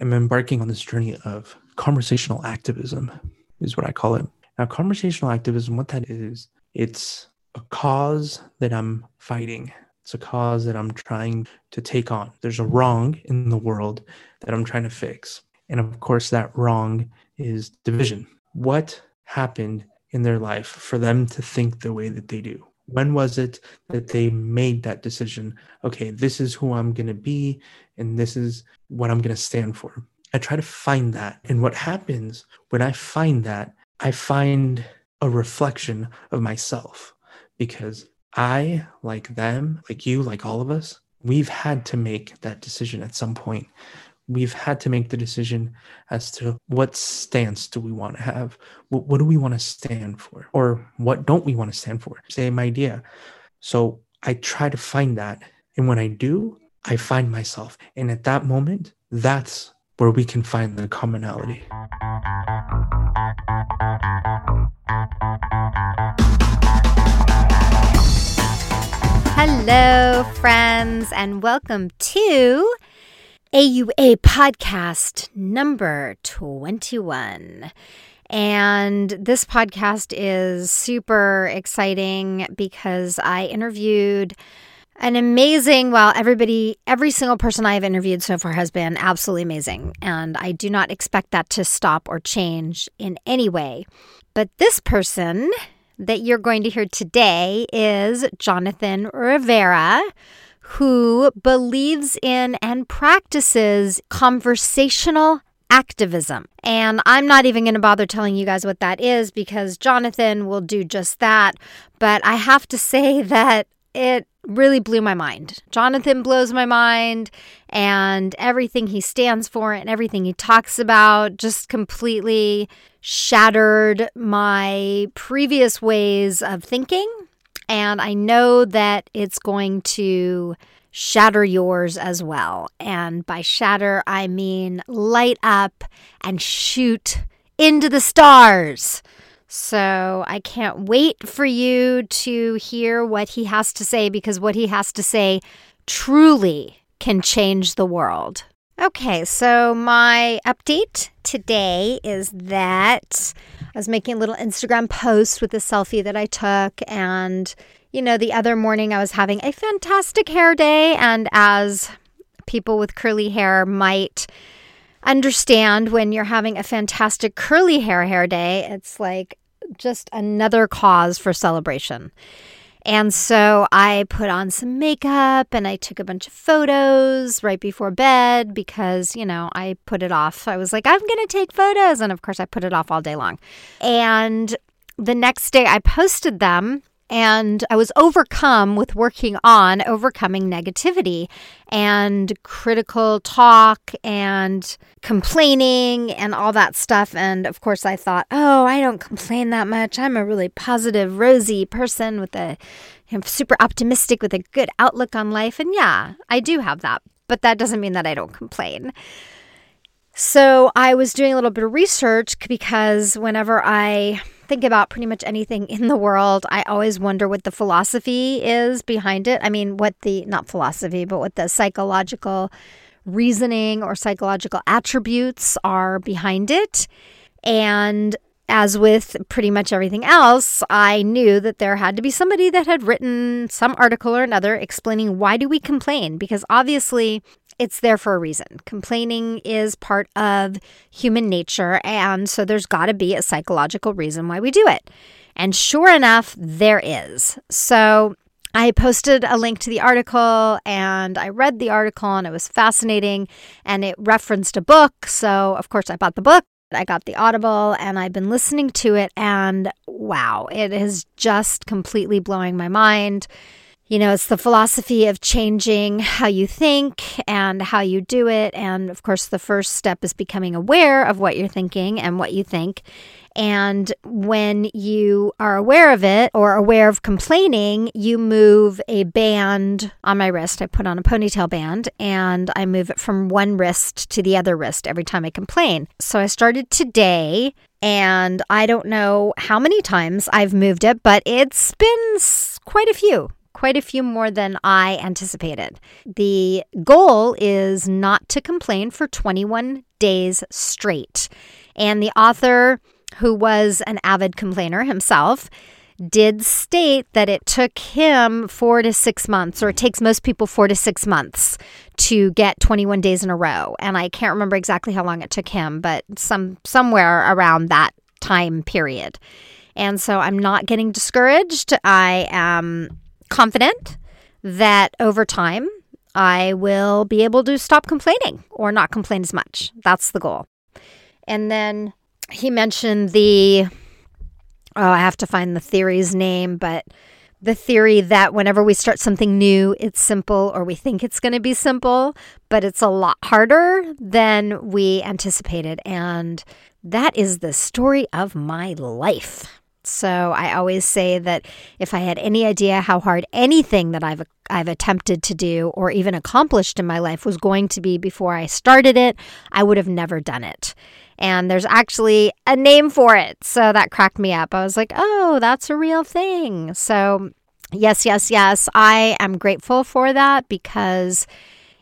am embarking on this journey of conversational activism, is what I call it. Now, conversational activism, what that is, it's a cause that I'm fighting. It's a cause that I'm trying to take on. There's a wrong in the world that I'm trying to fix. And of course, that wrong is division. What happened in their life for them to think the way that they do? When was it that they made that decision? Okay, this is who I'm going to be, and this is what I'm going to stand for. I try to find that. And what happens when I find that, I find a reflection of myself because I, like them, like you, like all of us, we've had to make that decision at some point we've had to make the decision as to what stance do we want to have? What, what do we want to stand for? Or what don't we want to stand for? Same idea. So i try to find that and when i do i find myself. And at that moment that's where we can find the commonality. Hello, friends, and welcome to AUA podcast number 21. And this podcast is super exciting because I interviewed an amazing, well, everybody, every single person I have interviewed so far has been absolutely amazing. And I do not expect that to stop or change in any way. But this person that you're going to hear today is Jonathan Rivera who believes in and practices conversational activism. And I'm not even going to bother telling you guys what that is because Jonathan will do just that. But I have to say that it really blew my mind. Jonathan blows my mind, and everything he stands for and everything he talks about just completely shattered my previous ways of thinking and I know that it's going to shatter yours as well. And by shatter, I mean light up and shoot into the stars. So I can't wait for you to hear what he has to say because what he has to say truly can change the world. Okay, so my update today is that was making a little Instagram post with a selfie that I took. And, you know, the other morning I was having a fantastic hair day. And as people with curly hair might understand, when you're having a fantastic curly hair hair day, it's like just another cause for celebration. And so I put on some makeup and I took a bunch of photos right before bed because, you know, I put it off. I was like, I'm going to take photos. And of course, I put it off all day long. And the next day I posted them and I was overcome with working on overcoming negativity and critical talk and complaining and all that stuff. And of course, I thought, oh, I don't complain that much. I'm a really positive, rosy person with a I'm super optimistic with a good outlook on life. And yeah, I do have that, but that doesn't mean that I don't complain. So I was doing a little bit of research because whenever I think about pretty much anything in the world, I always wonder what the philosophy is behind it. I mean, what the, not philosophy, but what the psychological reasoning or psychological attributes are behind it. And as with pretty much everything else, I knew that there had to be somebody that had written some article or another explaining why do we complain? Because obviously it's there for a reason. Complaining is part of human nature. And so there's got to be a psychological reason why we do it. And sure enough, there is. So I posted a link to the article and I read the article and it was fascinating and it referenced a book. So, of course, I bought the book. I got the Audible and I've been listening to it, and wow, it is just completely blowing my mind. You know, it's the philosophy of changing how you think and how you do it. And of course, the first step is becoming aware of what you're thinking and what you think. And when you are aware of it or aware of complaining, you move a band on my wrist. I put on a ponytail band and I move it from one wrist to the other wrist every time I complain. So I started today and I don't know how many times I've moved it, but it's been quite a few quite a few more than I anticipated. The goal is not to complain for 21 days straight. And the author, who was an avid complainer himself, did state that it took him four to six months, or it takes most people four to six months to get 21 days in a row. And I can't remember exactly how long it took him, but some somewhere around that time period. And so I'm not getting discouraged. I am confident that over time I will be able to stop complaining or not complain as much. That's the goal. And then he mentioned the, oh, I have to find the theory's name, but the theory that whenever we start something new, it's simple or we think it's going to be simple, but it's a lot harder than we anticipated. And that is the story of my life. So I always say that if I had any idea how hard anything that I've I've attempted to do or even accomplished in my life was going to be before I started it, I would have never done it. And there's actually a name for it. So that cracked me up. I was like, "Oh, that's a real thing." So, yes, yes, yes, I am grateful for that because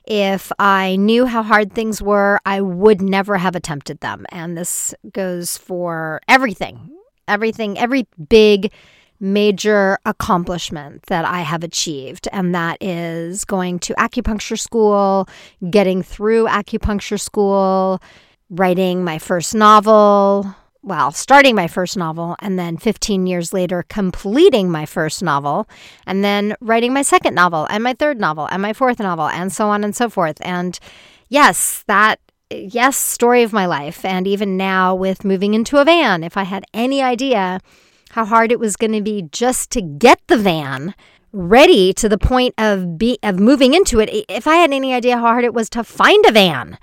if I knew how hard things were, I would never have attempted them. And this goes for everything everything, every big major accomplishment that I have achieved, and that is going to acupuncture school, getting through acupuncture school, writing my first novel. Well, starting my first novel, and then 15 years later, completing my first novel, and then writing my second novel, and my third novel, and my fourth novel, and so on and so forth. And yes, that yes, story of my life. And even now, with moving into a van, if I had any idea how hard it was going to be just to get the van ready to the point of be of moving into it, if I had any idea how hard it was to find a van,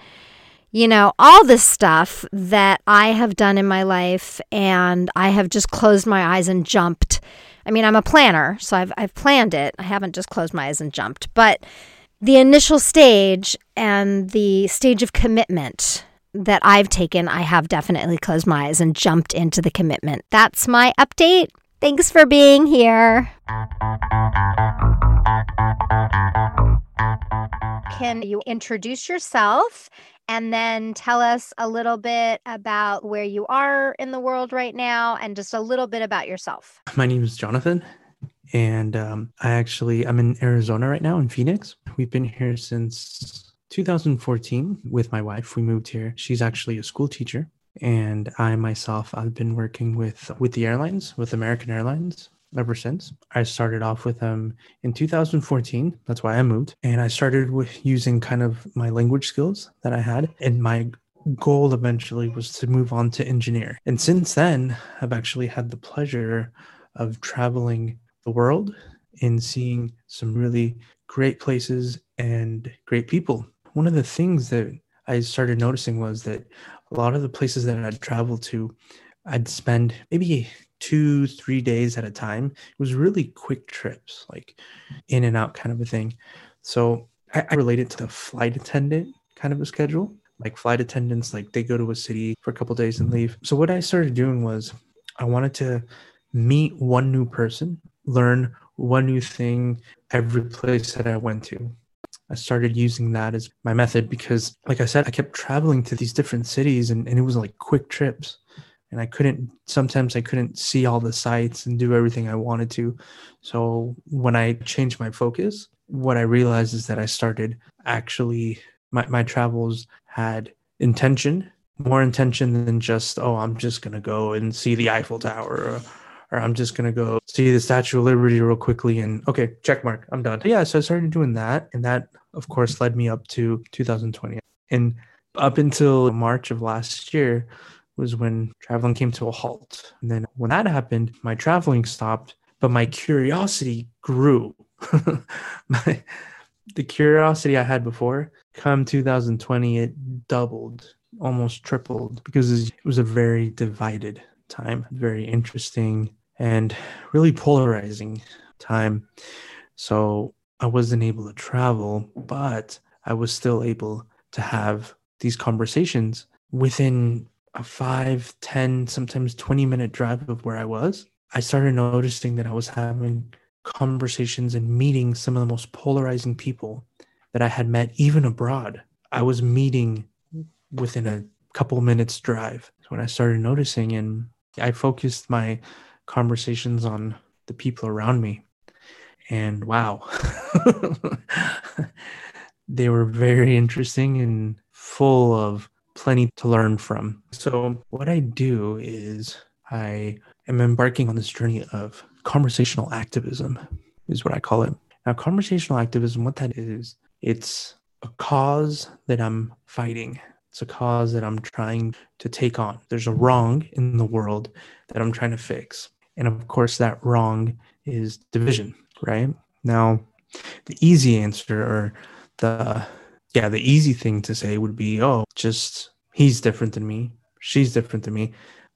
you know, all this stuff that I have done in my life, and I have just closed my eyes and jumped. I mean, I'm a planner, so I've I've planned it. I haven't just closed my eyes and jumped, but the initial stage and the stage of commitment that I've taken, I have definitely closed my eyes and jumped into the commitment. That's my update. Thanks for being here. Can you introduce yourself and then tell us a little bit about where you are in the world right now and just a little bit about yourself? My name is Jonathan and um, I actually I'm in Arizona right now in Phoenix. We've been here since 2014 with my wife. We moved here. She's actually a school teacher, and I myself I've been working with with the airlines with American Airlines ever since. I started off with them in 2014. That's why I moved, and I started with using kind of my language skills that I had, and my goal eventually was to move on to engineer. And since then, I've actually had the pleasure of traveling the world and seeing some really great places and great people. One of the things that I started noticing was that a lot of the places that I'd travel to, I'd spend maybe two, three days at a time. It was really quick trips, like in and out kind of a thing. So I, I related to the flight attendant kind of a schedule. Like flight attendants, like they go to a city for a couple days and leave. So what I started doing was I wanted to meet one new person learn one new thing every place that I went to. I started using that as my method because, like I said, I kept traveling to these different cities and, and it was like quick trips. And I couldn't, sometimes I couldn't see all the sites and do everything I wanted to. So when I changed my focus, what I realized is that I started actually, my, my travels had intention, more intention than just, oh, I'm just going to go and see the Eiffel Tower. Or, or I'm just gonna go see the Statue of Liberty real quickly and okay, check mark, I'm done. Yeah, so I started doing that, and that of course led me up to 2020. And up until March of last year was when traveling came to a halt. And then when that happened, my traveling stopped, but my curiosity grew. my, the curiosity I had before, come 2020, it doubled, almost tripled because it was a very divided time, very interesting and really polarizing time. So I wasn't able to travel, but I was still able to have these conversations within a five, 10, sometimes 20 minute drive of where I was. I started noticing that I was having conversations and meeting some of the most polarizing people that I had met even abroad. I was meeting within a couple minutes drive when I started noticing and I focused my conversations on the people around me. And wow, they were very interesting and full of plenty to learn from. So, what I do is I am embarking on this journey of conversational activism, is what I call it. Now, conversational activism, what that is, it's a cause that I'm fighting. It's a cause that I'm trying to take on. There's a wrong in the world that I'm trying to fix. And of course, that wrong is division, right? Now, the easy answer or the yeah, the easy thing to say would be, oh, just he's different than me, she's different than me.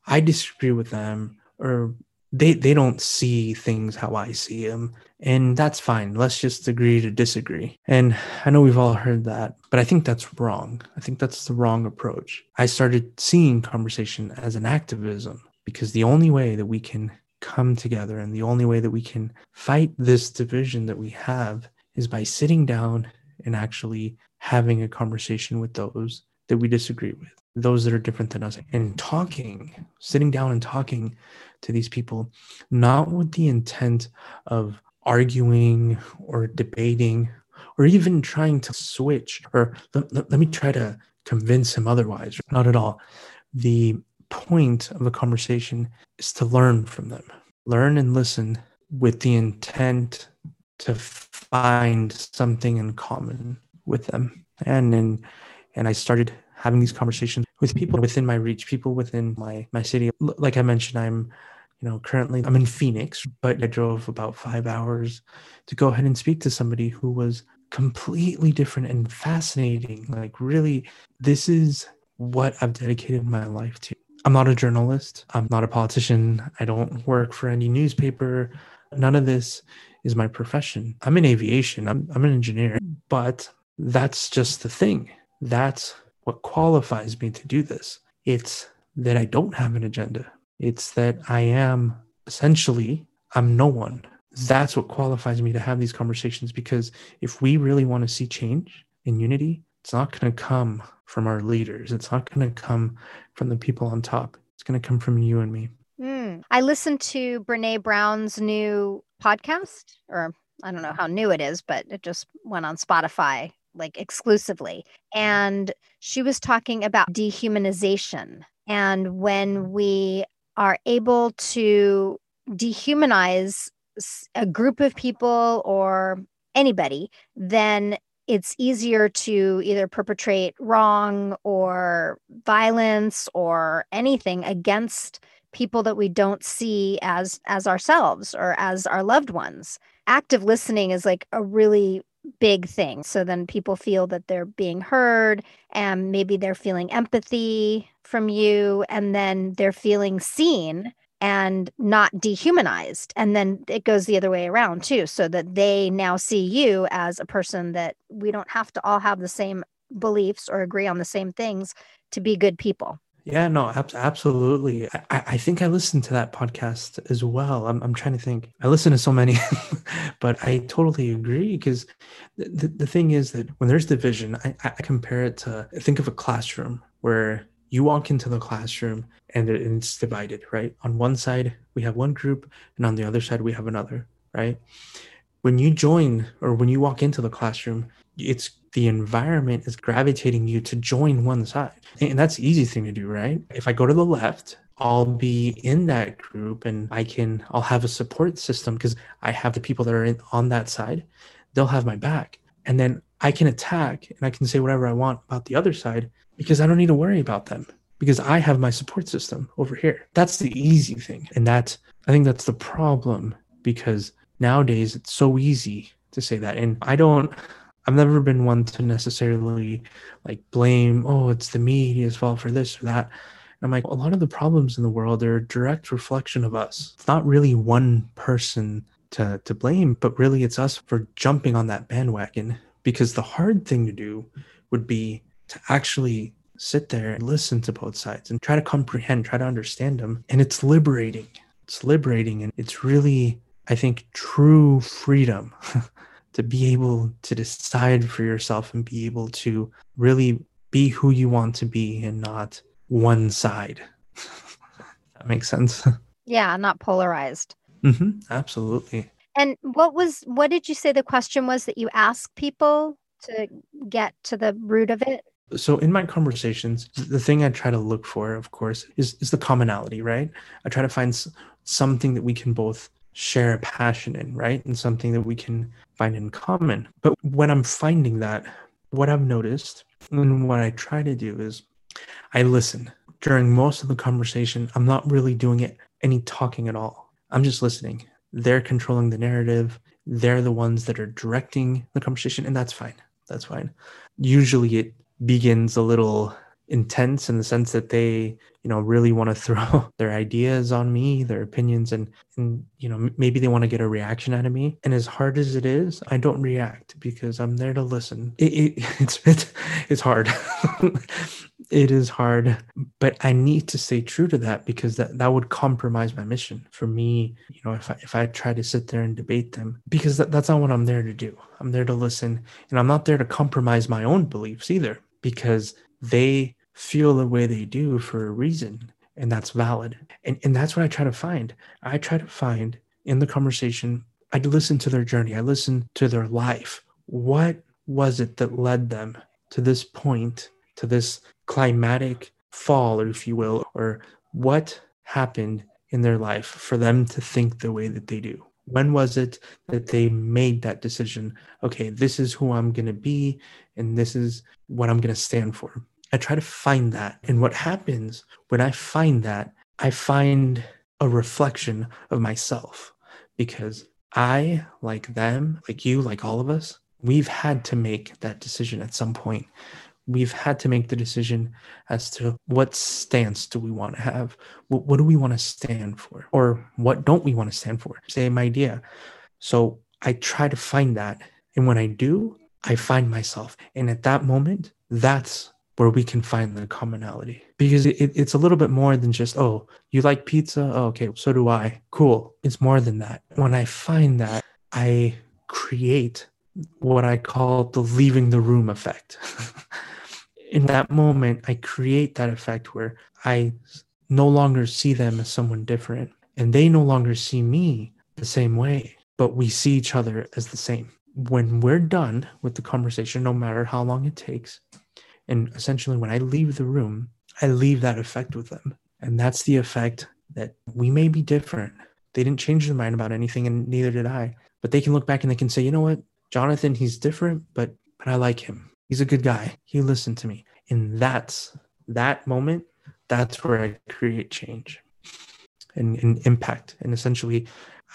I disagree with them, or they they don't see things how I see them, and that's fine. Let's just agree to disagree. And I know we've all heard that, but I think that's wrong. I think that's the wrong approach. I started seeing conversation as an activism because the only way that we can come together and the only way that we can fight this division that we have is by sitting down and actually having a conversation with those that we disagree with, those that are different than us, and talking, sitting down and talking to these people, not with the intent of arguing or debating or even trying to switch or let, let, me try to convince him otherwise. Not at all. The point of a conversation is to learn from them, learn and listen with the intent to find something in common with them. And and and I started having these conversations with people within my reach, people within my my city. Like I mentioned, I'm you know currently I'm in Phoenix, but I drove about 5 hours to go ahead and speak to somebody who was completely different and fascinating. Like really this is what I've dedicated my life to. I'm not a journalist. I'm not a politician. I don't work for any newspaper. None of this is my profession. I'm in aviation. I'm, I'm an engineer, but that's just the thing. That's what qualifies me to do this. It's that I don't have an agenda. It's that I am essentially, I'm no one. That's what qualifies me to have these conversations because if we really want to see change in unity, it's not going to come from our leaders. It's not going to come from the people on top. It's going to come from you and me. Mm. I listened to Brene Brown's new podcast, or I don't know how new it is, but it just went on Spotify like exclusively. And she was talking about dehumanization. And when mm-hmm. we are able to dehumanize a group of people or anybody, then it's easier to either perpetrate wrong or violence or anything against people that we don't see as as ourselves or as our loved ones active listening is like a really big thing so then people feel that they're being heard and maybe they're feeling empathy from you and then they're feeling seen and not dehumanized. And then it goes the other way around too, so that they now see you as a person that we don't have to all have the same beliefs or agree on the same things to be good people. Yeah, no, ab- absolutely. I, I think I listened to that podcast as well. I'm, I'm trying to think. I listen to so many, but I totally agree because the, the thing is that when there's division, I, I compare it to think of a classroom where you walk into the classroom and it's divided, right? On one side, we have one group, and on the other side, we have another, right? When you join or when you walk into the classroom, it's the environment is gravitating you to join one side. And that's the easy thing to do, right? If I go to the left, I'll be in that group and I can I'll have a support system because I have the people that are in, on that side. They'll have my back. And then I can attack and I can say whatever I want about the other side because I don't need to worry about them because I have my support system over here. That's the easy thing. And that I think that's the problem because nowadays it's so easy to say that. And I don't I've never been one to necessarily like blame, oh, it's the media's fault for this or that. And I'm like, a lot of the problems in the world are a direct reflection of us. It's not really one person to, to blame, but really it's us for jumping on that bandwagon. Because the hard thing to do would be to actually sit there and listen to both sides and try to comprehend, try to understand them. And it's liberating. It's liberating. And it's really I think true freedom to be able to decide for yourself and be able to really be who you want to be and not one side. that makes sense. Yeah, not polarized. Mm-hmm, absolutely. And what was what did you say the question was that you ask people to get to the root of it? So in my conversations, the thing I try to look for, of course, is is the commonality, right? I try to find something that we can both share a passion in, right? And something that we can find in common. But when I'm finding that, what I've noticed and what I try to do is I listen. During most of the conversation, I'm not really doing it any talking at all. I'm just listening. They're controlling the narrative. They're the ones that are directing the conversation, and that's fine. That's fine. Usually it begins a little intense in the sense that they you know really want to throw their ideas on me their opinions and and you know maybe they want to get a reaction out of me. And as hard as it is i don't react because i'm there to listen. It, it it's it, it's hard. It is hard but i need to stay true to that because that that would compromise my mission for me you know if i if i try to sit there and debate them because that, that's not what i'm there to do. I'm there to listen and i'm not there to compromise my own beliefs either because they feel the way they do for a reason and that's valid. And, and that's what i try to find. I try to find in the conversation i listen to their journey. I listen to their life. What was it that led them to this point to this climatic fall if you will or what happened in their life for them to think the way that they do? When was it that they made that decision okay this is who i'm going to be and this is what i'm going to stand for I try to find that. And what happens when I find that, I find a reflection of myself because I, like them, like you, like all of us, we've had to make that decision at some point. We've had to make the decision as to what stance do we want to have? What, what do we want to stand for? Or what don't we want to stand for? Same idea. So I try to find that. And when I do, I find myself. And at that moment, that's where we can find the commonality. Because it, it's a little bit more than just oh you like pizza? Oh, okay so do i. Cool. It's more than that. When i find that i create what i call the leaving the room effect. In that moment i create that effect where i no longer see them as someone different. And they no longer see me the same way but we see each other as the same. When we're done with the conversation no matter how long it takes and essentially, when I leave the room, I leave that effect with them. And that's the effect that we may be different. They didn't change their mind about anything, and neither did I. But they can look back and they can say, you know what, Jonathan, he's different, but but I like him. He's a good guy. He listened to me. And that's that moment, that's where I create change and, and impact. And essentially,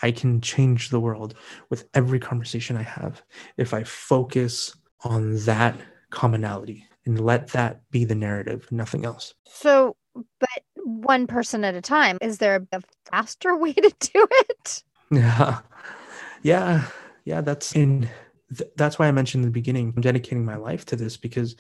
I can change the world with every conversation I have if I focus on that commonality and let that be the narrative, nothing else. So, but one person at a time, is there a faster way to do it? Yeah. Yeah. Yeah. That's in, th- that's why I mentioned in the beginning, I'm dedicating my life to this because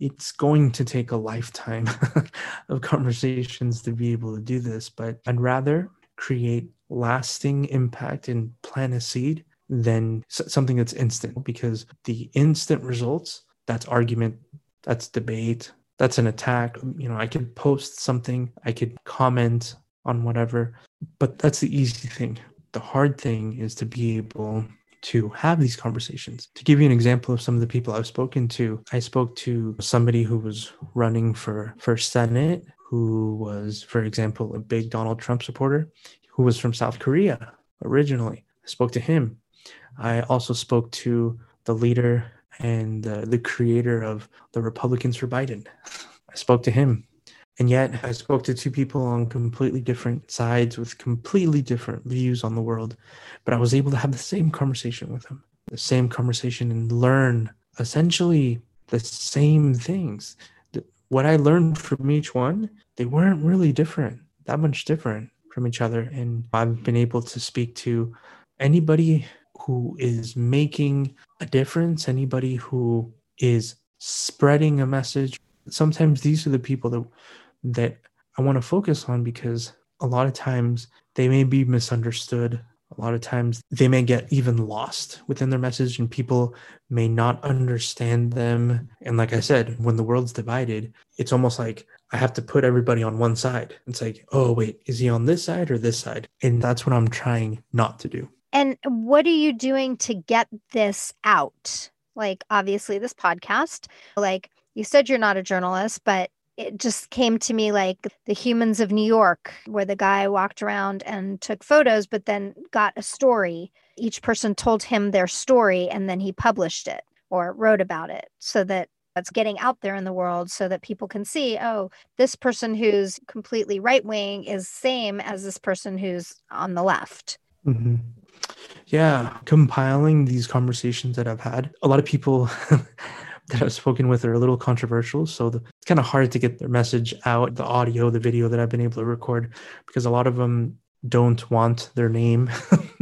it's going to take a lifetime of conversations to be able to do this. But I'd rather create lasting impact and plant a seed than something that's instant because the instant results that's argument that's debate that's an attack you know i could post something i could comment on whatever but that's the easy thing the hard thing is to be able to have these conversations. To give you an example of some of the people I've spoken to, I spoke to somebody who was running for for Senate, who was, for example, a big Donald Trump supporter, who was from South Korea originally. I spoke to him. I also spoke to the leader and uh, the creator of the Republicans for Biden. I spoke to him. And yet, I spoke to two people on completely different sides with completely different views on the world. But I was able to have the same conversation with them, the same conversation, and learn essentially the same things. What I learned from each one, they weren't really different, that much different from each other. And I've been able to speak to anybody who is making a difference, anybody who is spreading a message. Sometimes these are the people that that I want to focus on because a lot of times they may be misunderstood. a lot of times they may get even lost within their message and people may not understand them. And like I said, when the world's divided, it's almost like I have to put everybody on one side. It's like, oh, wait, is he on this side or this side? And that's what I'm trying not to do. And what are you doing to get this out? Like, obviously, this podcast, like you said, you're not a journalist, but it just came to me like the humans of New York, where the guy walked around and took photos, but then got a story. Each person told him their story and then he published it or wrote about it so that it's getting out there in the world so that people can see oh this person who's completely right wing is same as this person who's on the left mm-hmm. Yeah compiling these conversations that i've had a lot of people that I've spoken with are a little controversial. So the, it's kind of hard to get their message out, the audio, the video that I've been able to record, because a lot of them don't want their name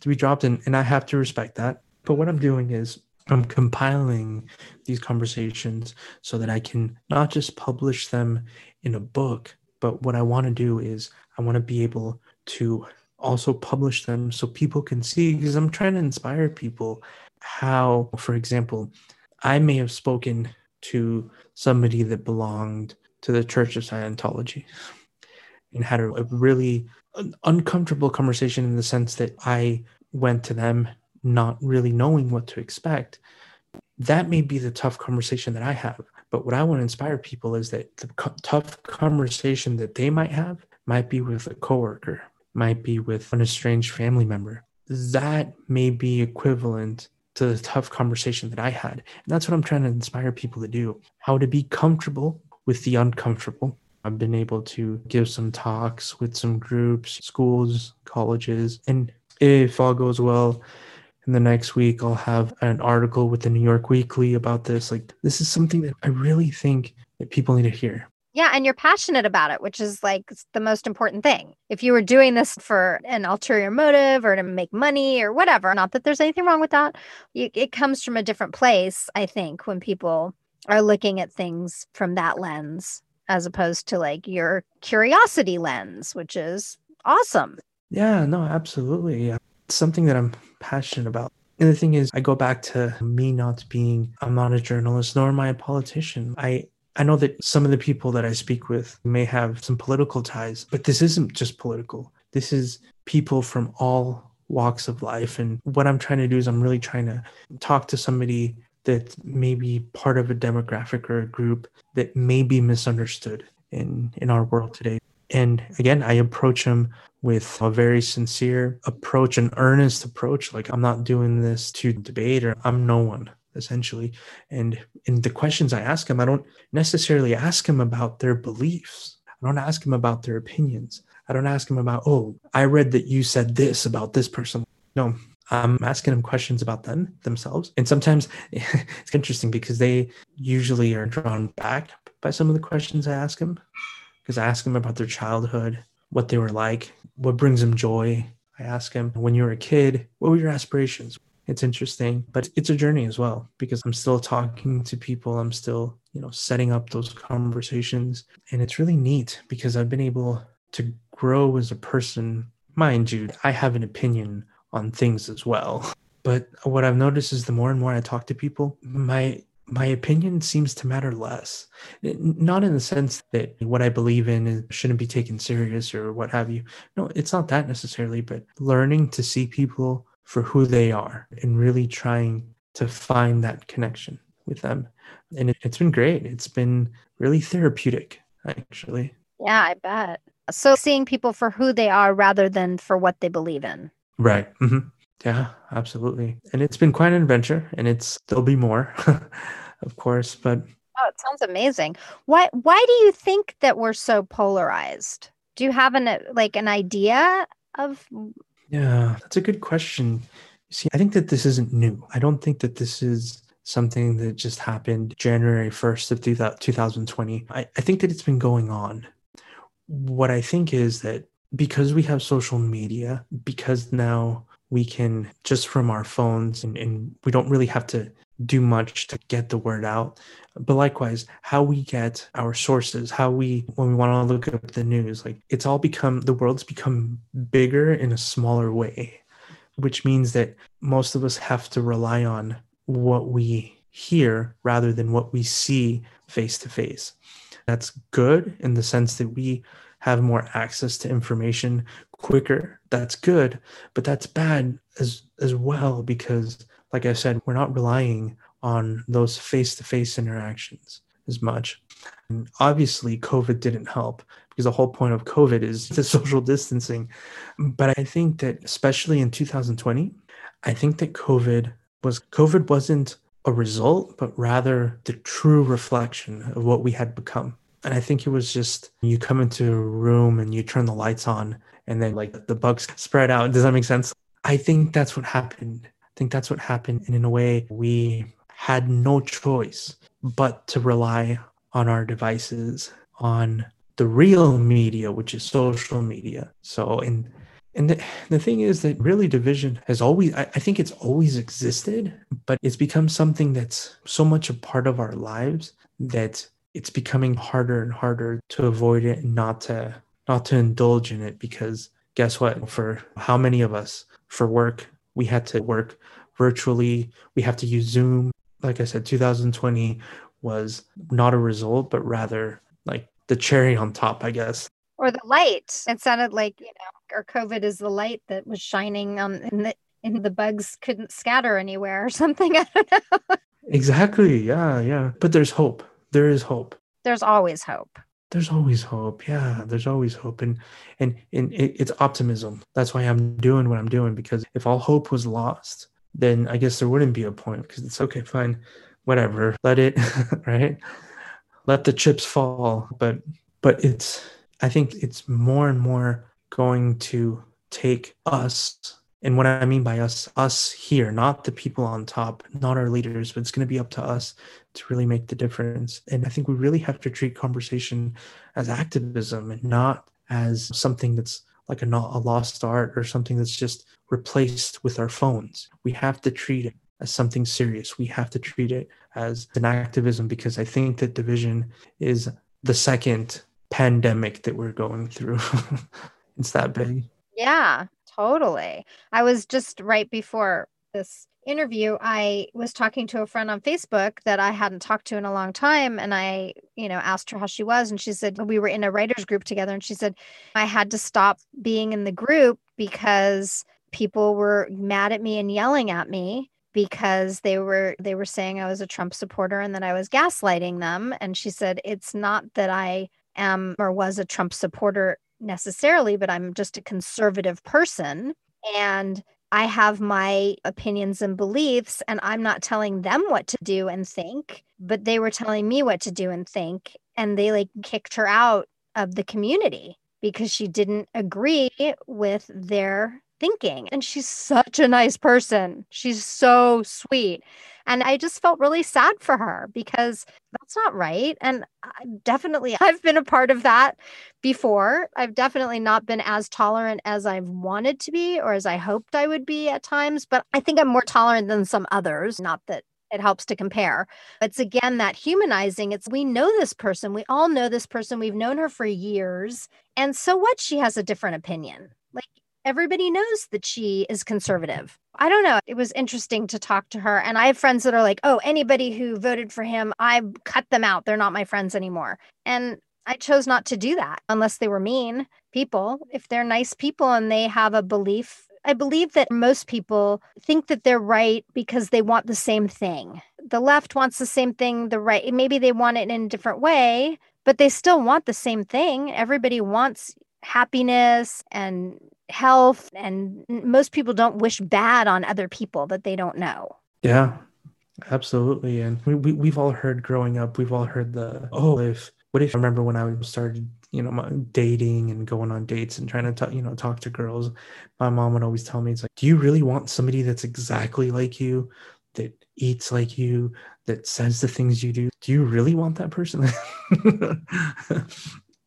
to be dropped. And, and I have to respect that. But what I'm doing is I'm compiling these conversations so that I can not just publish them in a book, but what I want to do is I want to be able to also publish them so people can see because I'm trying to inspire people how, for example, I may have spoken to somebody that belonged to the Church of Scientology and had a, really uncomfortable conversation in the sense that I went to them not really knowing what to expect. That may be the tough conversation that I have. But what I want to inspire people is that the co- tough conversation that they might have might be with a coworker, might be with an estranged family member. That may be equivalent to the tough conversation that I had. And that's what I'm trying to inspire people to do how to be comfortable with the uncomfortable. I've been able to give some talks with some groups, schools, colleges, and if all goes well, in the next week, I'll have an article with the New York Weekly about this. Like, this is something that I really think that people need to hear. Yeah, and you're passionate about it, which is like the most important thing. If you were doing this for an ulterior motive or to make money or whatever, not that there's anything wrong with that, it comes from a different place, I think, when people are looking at things from that lens as opposed to like your curiosity lens, which is awesome. Yeah, no, absolutely. It's something that I'm passionate about. And the thing is, I go back to me not being, I'm not a journalist, nor am I a politician. I I know that some of the people that I speak with may have some political ties, but this isn't just political. This is people from all walks of life. And what I'm trying to do is I'm really trying to talk to somebody that may be part of a demographic or a group that may be misunderstood in, in our world today. And again, I approach them with a very sincere approach, an earnest approach. Like, I'm not doing this to debate or I'm no one essentially. And in the questions I ask them, I don't necessarily ask them about their beliefs. I don't ask them about their opinions. I don't ask them about, oh, I read that you said this about this person. No, I'm asking them questions about them themselves. And sometimes it's interesting because they usually are drawn back by some of the questions I ask them. Because I ask them about their childhood, what they were like, what brings them joy. I ask them, when you were a kid, what were your aspirations? It's interesting but it's a journey as well because i'm still talking to people i'm still you know setting up those conversations and it's really neat because i've been able to grow as a person. Mind you i have an opinion on things as well but what i've noticed is the more and more i talk to people my my opinion seems to matter less. Not in the sense that what i believe in shouldn't be taken serious or what have you. No it's not that necessarily but learning to see people for who they are and really trying to find that connection with them. And it, has been great. It's been really therapeutic, actually. Yeah, I bet. So seeing people for who they are rather than for what they believe in. Right. Mm-hmm. Yeah, absolutely. And it's been quite an adventure, and it's there'll be more, of course. But oh, it sounds amazing. Why? Why do you think that we're so polarized? Do you have an like an idea of yeah, that's a good question. See, I think that this isn't new. I don't think that this is something that just happened January 1st of 2020. I, I think that it's been going on. What I think is that because we have social media, because now we can just from our phones and, and we don't really have to do much to get the word out. But likewise, how we get our sources, how we, when we want to look up the news, like it's all become, the world's become bigger in a smaller way. which means that most of us have to rely on what we hear rather than what we see face to face. That's good in the sense that we have more access to information quicker. That's good, but that's bad as as well because like I said, we're not relying on those face-to-face interactions as much. And obviously COVID didn't help because the whole point of COVID is the social distancing. But I think that especially in 2020, I think that COVID was COVID wasn't a result, but rather the true reflection of what we had become. And I think it was just you come into a room and you turn the lights on and then like the bugs spread out. Does that make sense? I think that's what happened. I think that's what happened. And in a way, we had no choice but to rely on our devices, on the real media, which is social media. So in and the, the thing is that really division has always, I, I, think it's always existed, but it's become something that's so much a part of our lives that it's becoming harder and harder to avoid it and not to, not to indulge in it because guess what? For how many of us for work, we had to work virtually. We have to use Zoom. Like I said, 2020 was not a result, but rather like the cherry on top, I guess or the light. It sounded like you know, or COVID is the light that was shining um, on in the and the bugs couldn't scatter anywhere or something. I don't know. Exactly. Yeah, yeah. But there's hope. There is hope. There's always hope. There's always hope. Yeah, there's always hope, and and and it, it's optimism. That's why I'm doing what I'm doing because if all hope was lost, then I guess there wouldn't be a point because it's okay, fine, whatever, let it, right? Let the chips fall. But but it's I think it's more and more going to take us and what I mean by us, us here, not the people on top, not our leaders, but it's going to be up to us to really make the difference. And I think we really have to treat conversation as activism and not as something that's like a, a lost art or something that's just replaced with our phones. We have to treat it as something serious. We have to treat it as an activism because I think that division is the second pandemic that we're going through. it's that big. Yeah, totally. I was just right before this interview, I was talking to a friend on Facebook that I hadn't talked to in a long time. And I, you know, asked her how she was. And she said, we were in a writer's group together. And she said, I had to stop being in the group because people were mad at me and yelling at me because they were they were saying I was a Trump supporter and that I was gaslighting them and she said it's not that I am or was a Trump supporter necessarily, but I'm just a conservative person. And I have my opinions and beliefs, and I'm not telling them what to do and think, but they were telling me what to do and think. And they like kicked her out of the community because she didn't agree with their thinking. And she's such a nice person. She's so sweet. And I just felt really sad for her because that's not right. And I definitely, I've been a part of that before. I've definitely not been as tolerant as I've wanted to be or as I hoped I would be at times, but I think I'm more tolerant than some others. Not that it helps to compare. It's again that humanizing. It's we know this person. We all know this person. We've known her for years. And so what? She has a different opinion. Like everybody knows that she is conservative. I don't know. It was interesting to talk to her. And I have friends that are like, oh, anybody who voted for him, I cut them out. They're not my friends anymore. And I chose not to do that unless they were mean people. If they're nice people and they have a belief, I believe that most people think that they're right because they want the same thing. The left wants the same thing, the right, maybe they want it in a different way, but they still want the same thing. Everybody wants happiness and health and most people don't wish bad on other people that they don't know. Yeah absolutely and we, we, we've all heard growing up we've all heard the oh if what if i remember when i started you know dating and going on dates and trying to talk you know talk to girls my mom would always tell me it's like do you really want somebody that's exactly like you that eats like you that says the things you do? Do you really want that person?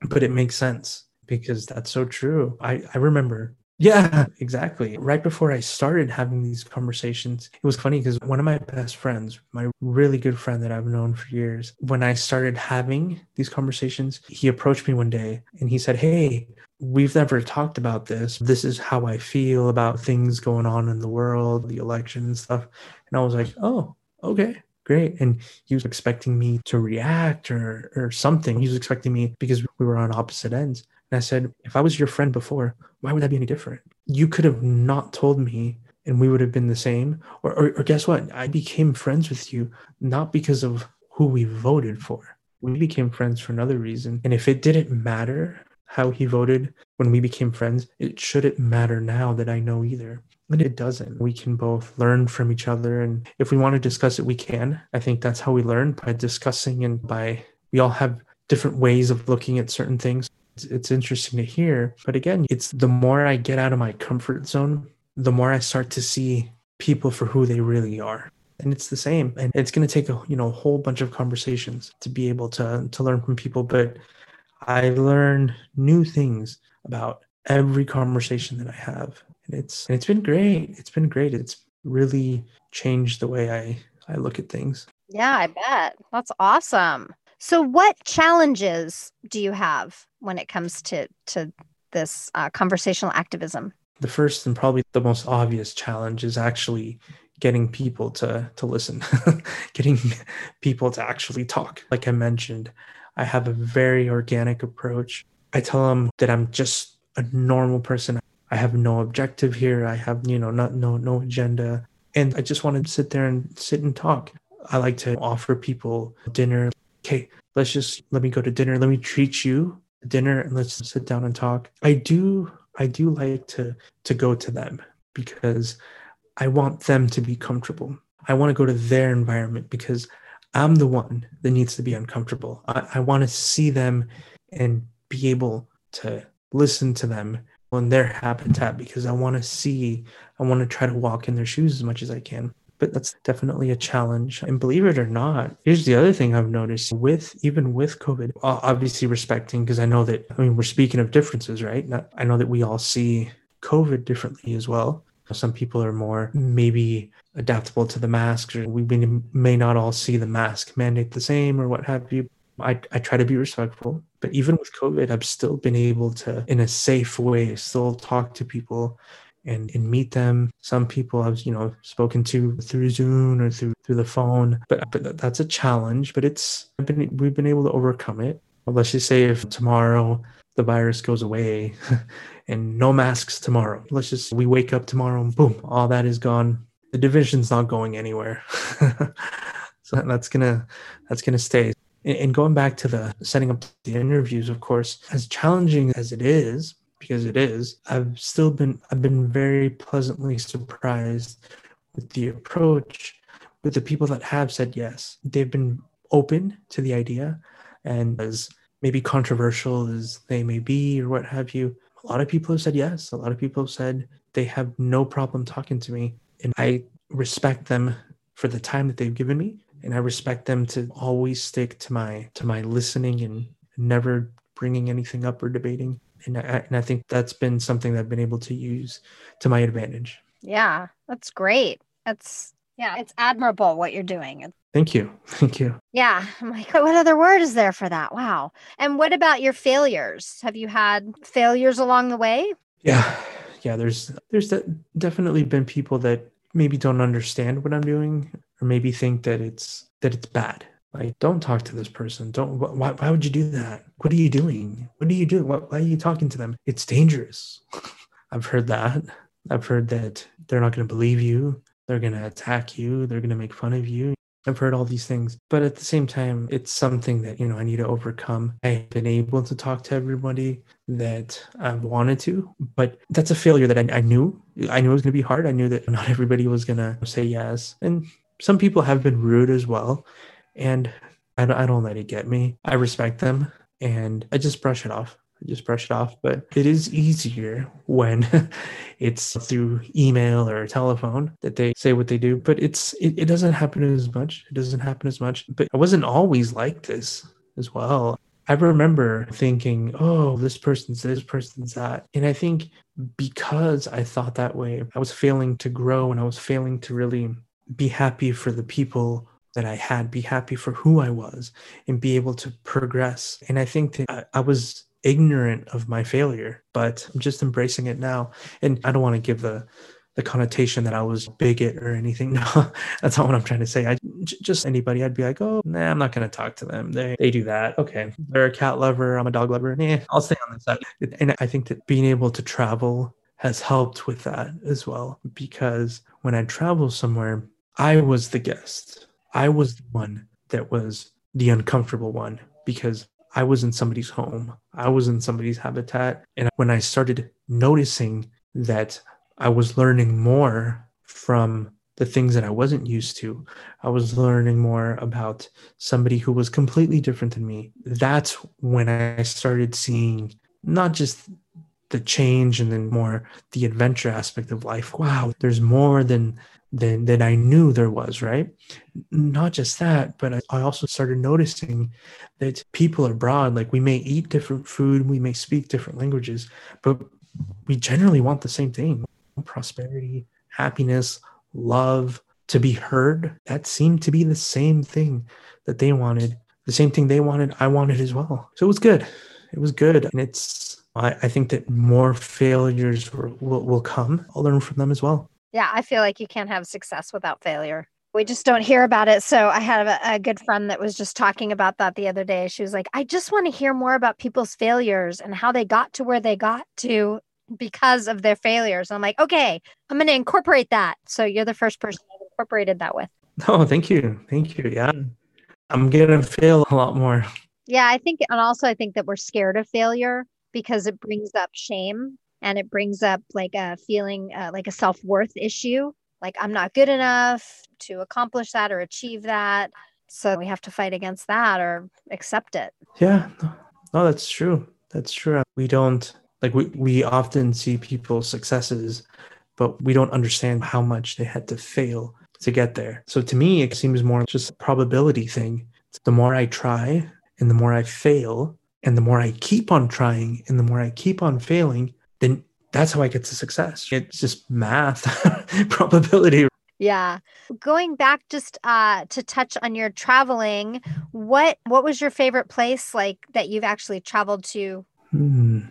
But it makes sense because that's so true. I, I remember Yeah, exactly. Right before I started having these conversations, it was funny because one of my best friends, my really good friend that I've known for years, when I started having these conversations, he approached me one day and he said, Hey, we've never talked about this. This is how I feel about things going on in the world, the election and stuff. And I was like, Oh, okay great. And he was expecting me to react or or something. He was expecting me because we were on opposite ends. And I said, if I was your friend before, why would that be any different? You could have not told me and we would have been the same. Or, or, or guess what? I became friends with you not because of who we voted for. We became friends for another reason. And if it didn't matter how he voted when we became friends, it shouldn't matter now that I know either. And it doesn't. We can both learn from each other. And if we want to discuss it, we can. I think that's how we learn by discussing and by we all have different ways of looking at certain things it's interesting to hear. But again, it's the more I get out of my comfort zone, the more I start to see people for who they really are. And it's the same. And it's going to take a you know whole bunch of conversations to be able to to learn from people. But I learn new things about every conversation that I have. And it's and it's been great. It's been great. It's really changed the way I I look at things. Yeah, I bet. That's awesome. So, what challenges do you have when it comes to to this uh, conversational activism? The first and probably the most obvious challenge is actually getting people to to listen, getting people to actually talk. Like I mentioned, I have a very organic approach. I tell them that I'm just a normal person. I have no objective here. I have, you know, not no no agenda. And I just want to sit there and sit and talk. I like to offer people dinner okay, let's just let me go to dinner. Let me treat you to dinner and let's sit down and talk. I do I do like to to go to them because I want them to be comfortable. I want to go to their environment because I'm the one that needs to be uncomfortable. I, I want to see them and be able to listen to them in their habitat because I want to see, I want to try to walk in their shoes as much as I can but that's definitely a challenge. And believe it or not, here's the other thing I've noticed with even with COVID, obviously respecting, because I know that, I mean, we're speaking of differences, right? I know that we all see COVID differently as well. Some people are more maybe adaptable to the masks, or we may not all see the mask mandate the same or what have you. I, I try to be respectful, but even with COVID, I've still been able to, in a safe way, still talk to people and, and meet them. Some people I've you know spoken to through Zoom or through through the phone, but but that's a challenge. But it's been, we've been able to overcome it. let's just say if tomorrow the virus goes away and no masks tomorrow. Let's just we wake up tomorrow and boom, all that is gone. The division's not going anywhere. so that's gonna that's gonna stay. And going back to the setting up the interviews, of course, as challenging as it is, because it is, I've still been I've been very pleasantly surprised with the approach with the people that have said yes. They've been open to the idea and as maybe controversial as they may be or what have you, a lot of people have said yes. A lot of people have said they have no problem talking to me. And I respect them for the time that they've given me. And I respect them to always stick to my to my listening and never bringing anything up or debating and I, and I think that's been something that I've been able to use to my advantage. Yeah, that's great. That's yeah, it's admirable what you're doing. Thank you. Thank you. Yeah. I'm like, oh, what other word is there for that? Wow. And what about your failures? Have you had failures along the way? Yeah. Yeah. There's, there's definitely been people that maybe don't understand what I'm doing or maybe think that it's, that it's bad. Like, don't talk to this person. Don't. Why, why would you do that? What are you doing? What are you doing? Why, why are you talking to them? It's dangerous. I've heard that. I've heard that they're not going to believe you. They're going to attack you. They're going to make fun of you. I've heard all these things. But at the same time, it's something that, you know, I need to overcome. I've been able to talk to everybody that I've wanted to, but that's a failure that I, I knew. I knew it was going to be hard. I knew that not everybody was going to say yes. And some people have been rude as well and I don't, I don't let it get me. I respect them and I just brush it off. I just brush it off. But it is easier when it's through email or telephone that they say what they do. But it's it, it doesn't happen as much. It doesn't happen as much. But I wasn't always like this as well. I remember thinking, oh, this person's this, person's that. And I think because I thought that way, I was failing to grow and I was failing to really be happy for the people that I had, be happy for who I was, and be able to progress. And I think that I, was ignorant of my failure, but I'm just embracing it now. And I don't want to give the the connotation that I was bigot or anything. No, that's not what I'm trying to say. I j- just anybody, I'd be like, oh, nah, I'm not going to talk to them. They they do that. Okay, they're a cat lover. I'm a dog lover. Yeah, I'll stay on this side. And I think that being able to travel has helped with that as well because when I travel somewhere, I was the guest. I was the one that was the uncomfortable one because I was in somebody's home. I was in somebody's habitat. And when I started noticing that I was learning more from the things that I wasn't used to, I was learning more about somebody who was completely different than me. That's when I started seeing not just the change and then more the adventure aspect of life. Wow, there's more than than than I knew there was, right? Not just that, but I, I also started noticing that people abroad. Like we may eat different food, we may speak different languages, but we generally want the same thing prosperity, happiness, love, to be heard. That seemed to be the same thing that they wanted. The same thing they wanted, I wanted as well. So it was good. It was good. And it's, I, I think that more failures will, will come. I'll learn from them as well. Yeah, I feel like you can't have success without failure. We just don't hear about it. So I had a, a, good friend that was just talking about that the other day. She was like, I just want to hear more about people's failures and how they got to where they got to because of their failures. I'm like, okay, I'm going to incorporate that. So you're the first person I've incorporated that with. Oh, thank you. Thank you. Yeah. I'm going to fail a lot more. Yeah, I think, and also I think that we're scared of failure because it brings up shame and it brings up like a feeling uh, like a self-worth issue. Like i'm not good enough to accomplish that or achieve that so we have to fight against that or accept it. Yeah no that's true. That's true. We don't like we, we often see people's successes but we don't understand how much they had to fail to get there. So to me it seems more just a probability thing. The more i try and the more i fail and the more i keep on trying and the more i keep on failing then that's how I get to success. It's just math, probability. Yeah. Going back just uh, to touch on your traveling, what what was your favorite place like that you've actually traveled to? Hmm.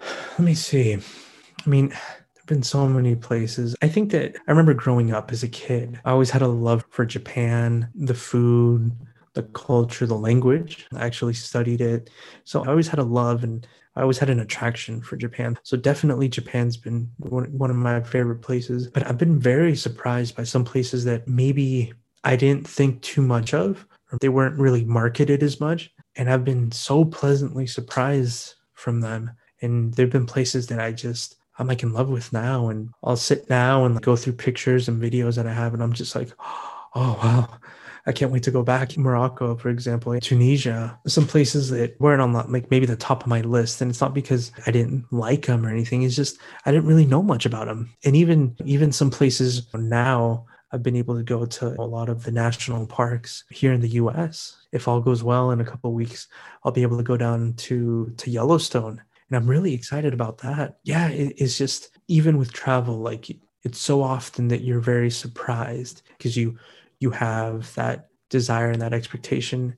Let me see. I mean, there've been so many places. I think that I remember growing up as a kid, I always had a love for Japan, the food, the culture, the language. I actually studied it. So I always had a love and I always had an attraction for Japan. So definitely Japan's been one, one of my favorite places. But I've been very surprised by some places that maybe I didn't think too much of, or they weren't really marketed as much. And I've been so pleasantly surprised from them. And there've been places that I just I'm like in love with now. And I'll sit now and go through pictures and videos that I have, and I'm just like, oh wow, I can't wait to go back. Morocco, for example, Tunisia, some places that weren't on like maybe the top of my list. And it's not because I didn't like them or anything. It's just I didn't really know much about them. And even even some places now I've been able to go to a lot of the national parks here in the US. If all goes well in a couple weeks, I'll be able to go down to to Yellowstone. And I'm really excited about that. Yeah, it, it's just even with travel, like it's so often that you're very surprised because you you have that desire and that expectation.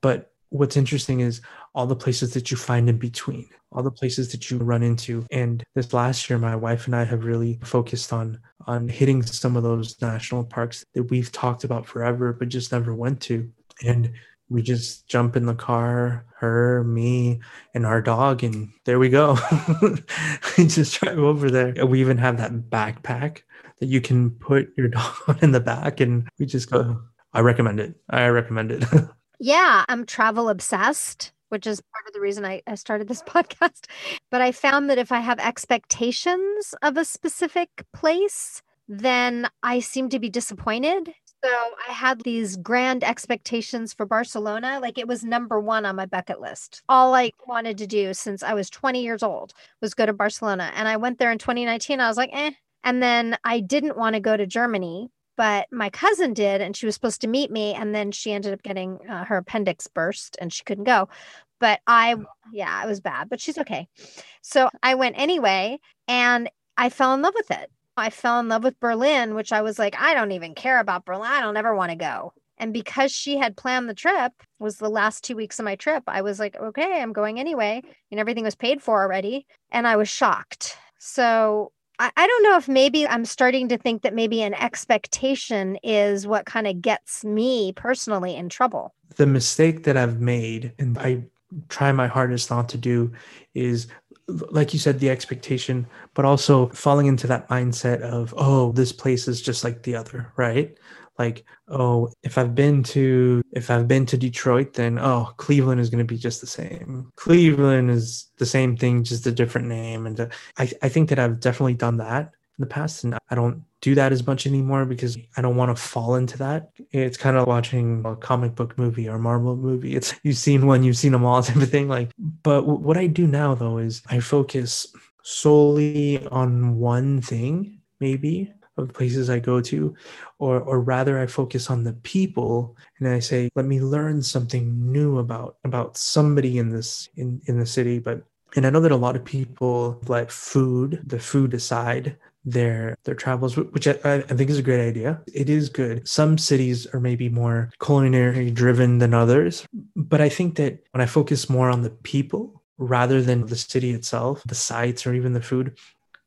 But what's interesting is all the places that you find in between, all the places that you run into. And this last year, my wife and I have really focused on on hitting some of those national parks that we've talked about forever, but just never went to. And we just jump in the car, her, me, and our dog, and there we go. we just drive over there. We even have that backpack that you can put your dog on in the back and we just go i recommend it i recommend it yeah i'm travel obsessed which is part of the reason I, I started this podcast but i found that if i have expectations of a specific place then i seem to be disappointed so I had these grand expectations for Barcelona. Like it was number one on my bucket list. All I wanted to do since I was 20 years old was go to Barcelona. And I went there in 2019. I was like, eh, and then I didn't want to go to Germany but my cousin did, and she was supposed to meet me, and then she ended up getting uh, her appendix burst, and she couldn't go. But I, yeah, it was bad, but she's okay. So I went anyway, and I fell in love with it. I fell in love with Berlin, which I was like, I don't even care about Berlin. I don't ever want to go. And because she had planned the trip, was the last two weeks of my trip, I was like, okay, I'm going anyway. And everything was paid for already. And I was shocked. So I, I don't know if maybe I'm starting to think that maybe an expectation is what kind of gets me personally in trouble. The mistake that I've made, and I try my hardest not to do, is like you said, the expectation, but also falling into that mindset of, oh, this place is just like the other, right? Like, oh, if I've been to if I've been to Detroit, then oh, Cleveland is going to be just the same. Cleveland is the same thing, just a different name. And uh, I, I think that I've definitely done that in the past, and I don't do that as much anymore because I don't want to fall into that. It's kind of watching a comic book movie or Marvel movie. It's you've seen one, you've seen them all, type of thing. Like, but what I do now though is I focus solely on one thing, maybe of the places I go to, or or rather I focus on the people and I say, let me learn something new about about somebody in this in, in the city. But and I know that a lot of people let food, the food aside, their their travels, which I, I, think is a great idea. It is good. Some cities are maybe more culinary driven than others, but I think that when I focus more on the people rather than the city itself, the sites or even the food,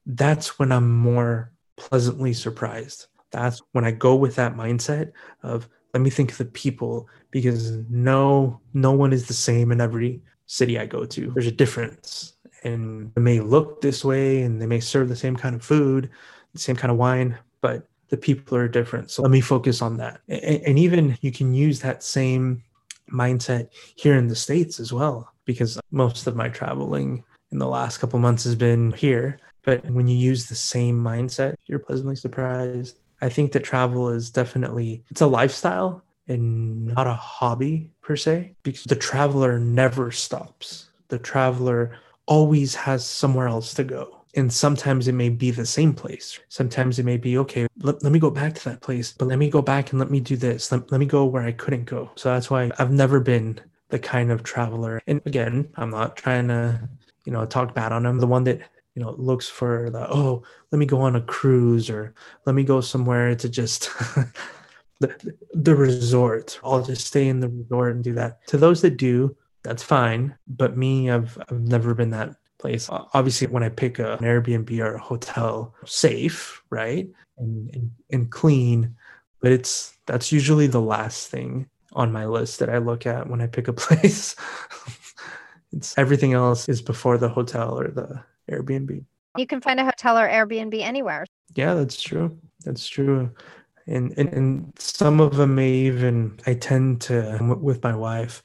that's when I'm more pleasantly surprised. That's when I go with that mindset of let me think of the people because no no one is the same in every city I go to. There's a difference. And they may look this way and they may serve the same kind of food, the same kind of wine, but the people are different. So let me focus on that. And, even you can use that same mindset here in the States as well, because most of my traveling in the last couple months has been here. But when you use the same mindset, you're pleasantly surprised. I think that travel is definitely it's a lifestyle and not a hobby per se because the traveler never stops. The traveler always has somewhere else to go. And sometimes it may be the same place. Sometimes it may be, okay, let, let me go back to that place, but let me go back and let me do this. Let, let me go where I couldn't go. So that's why I've never been the kind of traveler. And again, I'm not trying to, you know, talk bad on him. The one that you know looks for the oh let me go on a cruise or let me go somewhere to just the, the resort. I'll just stay in the resort and do that. To those that do that's fine but me i've i've never been that place. Obviously when i pick a, an airbnb or a hotel safe right? And, and and clean but it's that's usually the last thing on my list that i look at when i pick a place. It's everything else is before the hotel or the Airbnb. You can find a hotel or Airbnb anywhere. Yeah, that's true. That's true. And, and, and some of them may even, I tend to, with my wife,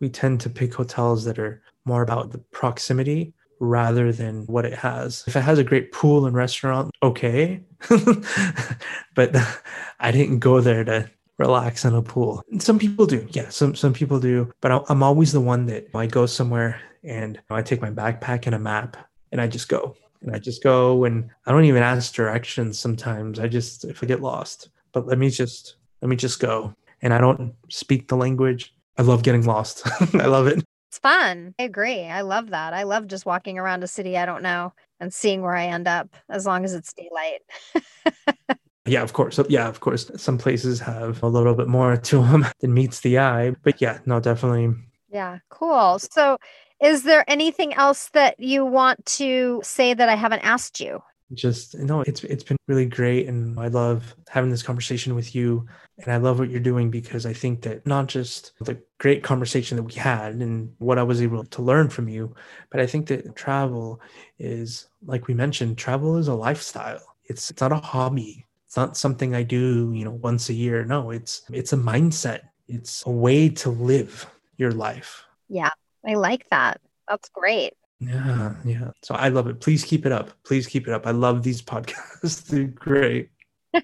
we tend to pick hotels that are more about the proximity rather than what it has. If it has a great pool and restaurant, okay. but I didn't go there to relax in a pool. And some people do. Yeah, some some people do, but I'm always the one that I go somewhere and I take my backpack and a map and I just go and I just go and I don't even ask directions sometimes. I just if I get lost. But let me just let me just go. And I don't speak the language. I love getting lost. I love it. It's fun. I agree. I love that. I love just walking around a city I don't know and seeing where I end up as long as it's daylight. yeah, of course. Yeah, of course. Some places have a little bit more to them than meets the eye. But yeah, no, definitely. Yeah, cool. So is there anything else that you want to say that I haven't asked you? Just no, it's it's been really great and I love having this conversation with you and I love what you're doing because I think that not just the great conversation that we had and what I was able to learn from you, but I think that travel is like we mentioned, travel is a lifestyle. It's it's not a hobby. It's not something I do, you know, once a year. No, it's it's a mindset. It's a way to live your life. Yeah. I like that. That's great. Yeah, yeah. So I love it. Please keep it up. Please keep it up. I love these podcasts. They're great.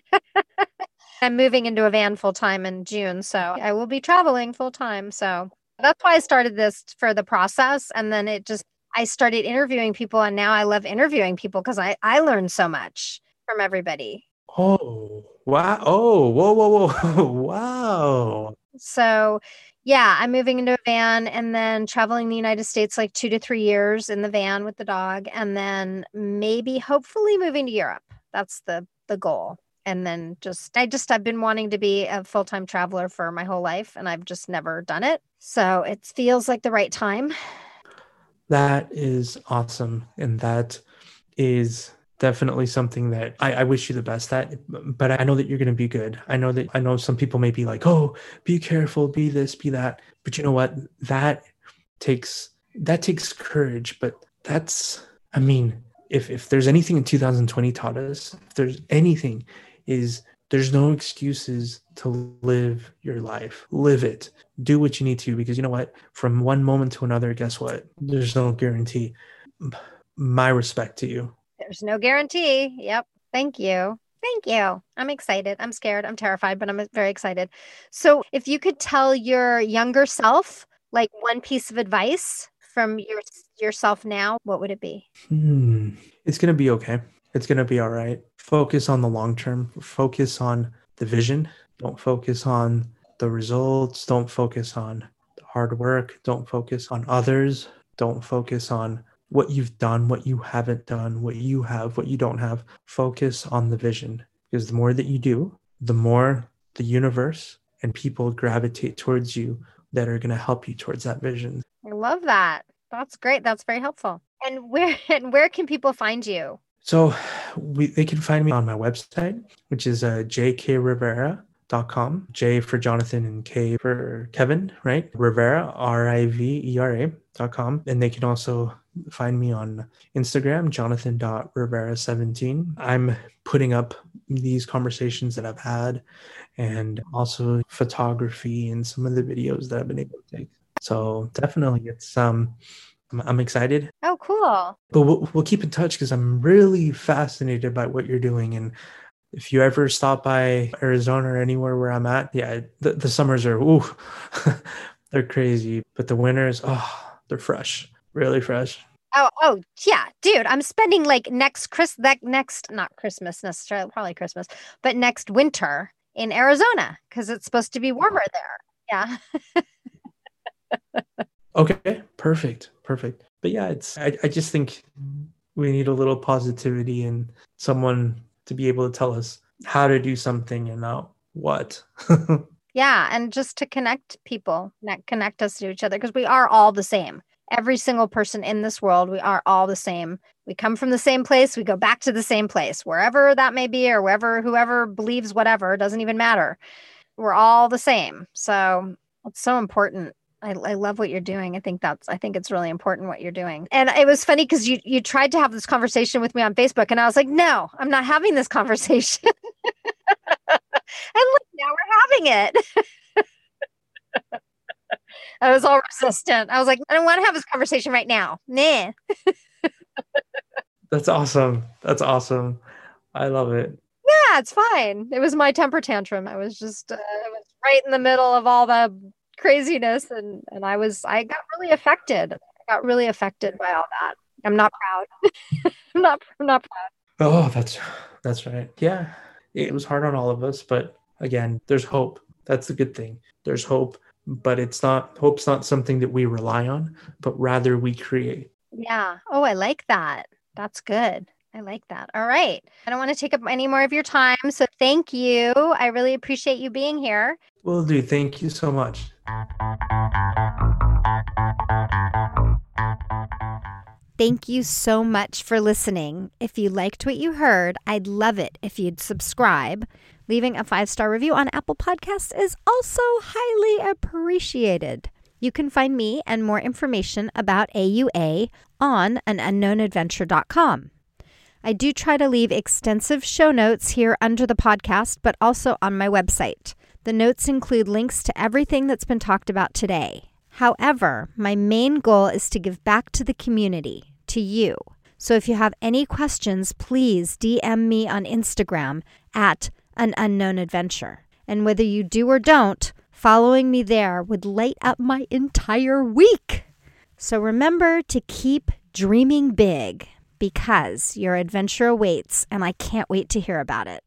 I'm moving into a van full time in June, so I will be traveling full time. So that's why I started this for the process. And then it just, I started interviewing people, and now I love interviewing people because I, I learned so much from everybody. Oh, Wow. Oh, whoa, whoa, whoa. wow. So, yeah, I'm moving into a van and then traveling the United States like two to three years in the van with the dog, and then maybe hopefully moving to Europe. That's the the goal. And then just I just I've been wanting to be a full time traveler for my whole life, and I've just never done it. So it feels like the right time. That is awesome, and that is definitely something that I, I, wish you the best at but i know that you're going to be good. I know that i know some people may be like oh be careful be this be that. But you know what? That takes that takes courage but that's i mean if if there's anything in 2020 taught us if there's anything is there's no excuses to live your life. Live it. Do what you need to because you know what? From one moment to another guess what? There's no guarantee. My respect to you there's no guarantee. Yep. Thank you. Thank you. I'm excited. I'm scared. I'm terrified, but I'm very excited. So, if you could tell your younger self like one piece of advice from your yourself now, what would it be? Hmm. It's going to be okay. It's going to be all right. Focus on the long term. Focus on the vision. Don't focus on the results. Don't focus on the hard work. Don't focus on others. Don't focus on what you've done, what you haven't done, what you have, what you don't have. Focus on the vision because the more that you do, the more the universe and people gravitate towards you that are going to help you towards that vision. I love that. That's great. That's very helpful. And where and where can people find you? So we, they can find me on my website, which is uh, jkrivera.com. J for Jonathan and K for Kevin, right? Rivera, R I V E R A.com. And they can also find me on Instagram, jonathan.rivera17. I'm putting up these conversations that I've had and also photography and some of the videos that I've been able to take. So definitely it's um I'm, excited. Oh, cool. But we'll, we'll keep in touch because I'm really fascinated by what you're doing. And if you ever stop by Arizona or anywhere where I'm at, yeah, the, the summers are, ooh, they're crazy. But the winters, oh, they're fresh really fresh. Oh, oh, yeah, dude. I'm spending like next Chris that next not Christmas necessarily, probably Christmas, but next winter in Arizona because it's supposed to be warmer there. Yeah. okay, perfect, perfect. But yeah, it's I, I just think we need a little positivity and someone to be able to tell us how to do something and not what. yeah, and just to connect people, connect us to each other because we are all the same every single person in this world we are all the same we come from the same place we go back to the same place wherever that may be or wherever whoever believes whatever doesn't even matter we're all the same so it's so important I, I love what you're doing. I think that's I think it's really important what you're doing. And it was funny because you you tried to have this conversation with me on Facebook, and I was like, no, I'm not having this conversation. and look, now we're having it. I was all resistant. I was like, I don't want to have this conversation right now. Nah. That's awesome. That's awesome. I love it. Yeah, it's fine. It was my temper tantrum. I was just, uh, I was right in the middle of all the craziness, and and I was, I got really affected. I got really affected by all that. I'm not proud. I'm not. I'm not proud. Oh, that's that's right. Yeah, it was hard on all of us, but again, there's hope. That's the good thing. There's hope but it's not hope's not something that we rely on but rather we create. Yeah. Oh i like that. That's good. I like that. All right. I don't want to take up any more of your time so thank you. I really appreciate you being here. Will do. Thank you so much. Thank you so much for listening. If you liked what you heard, I'd love it if you'd subscribe. Leaving a five star review on Apple Podcasts is also highly appreciated. You can find me and more information about AUA on anunknownadventure.com. I do try to leave extensive show notes here under the podcast, but also on my website. The notes include links to everything that's been talked about today. However, my main goal is to give back to the community, to you. So if you have any questions, please DM me on Instagram at an unknown adventure. And whether you do or don't, following me there would light up my entire week. So remember to keep dreaming big. because your adventure awaits and I can't wait to hear about it.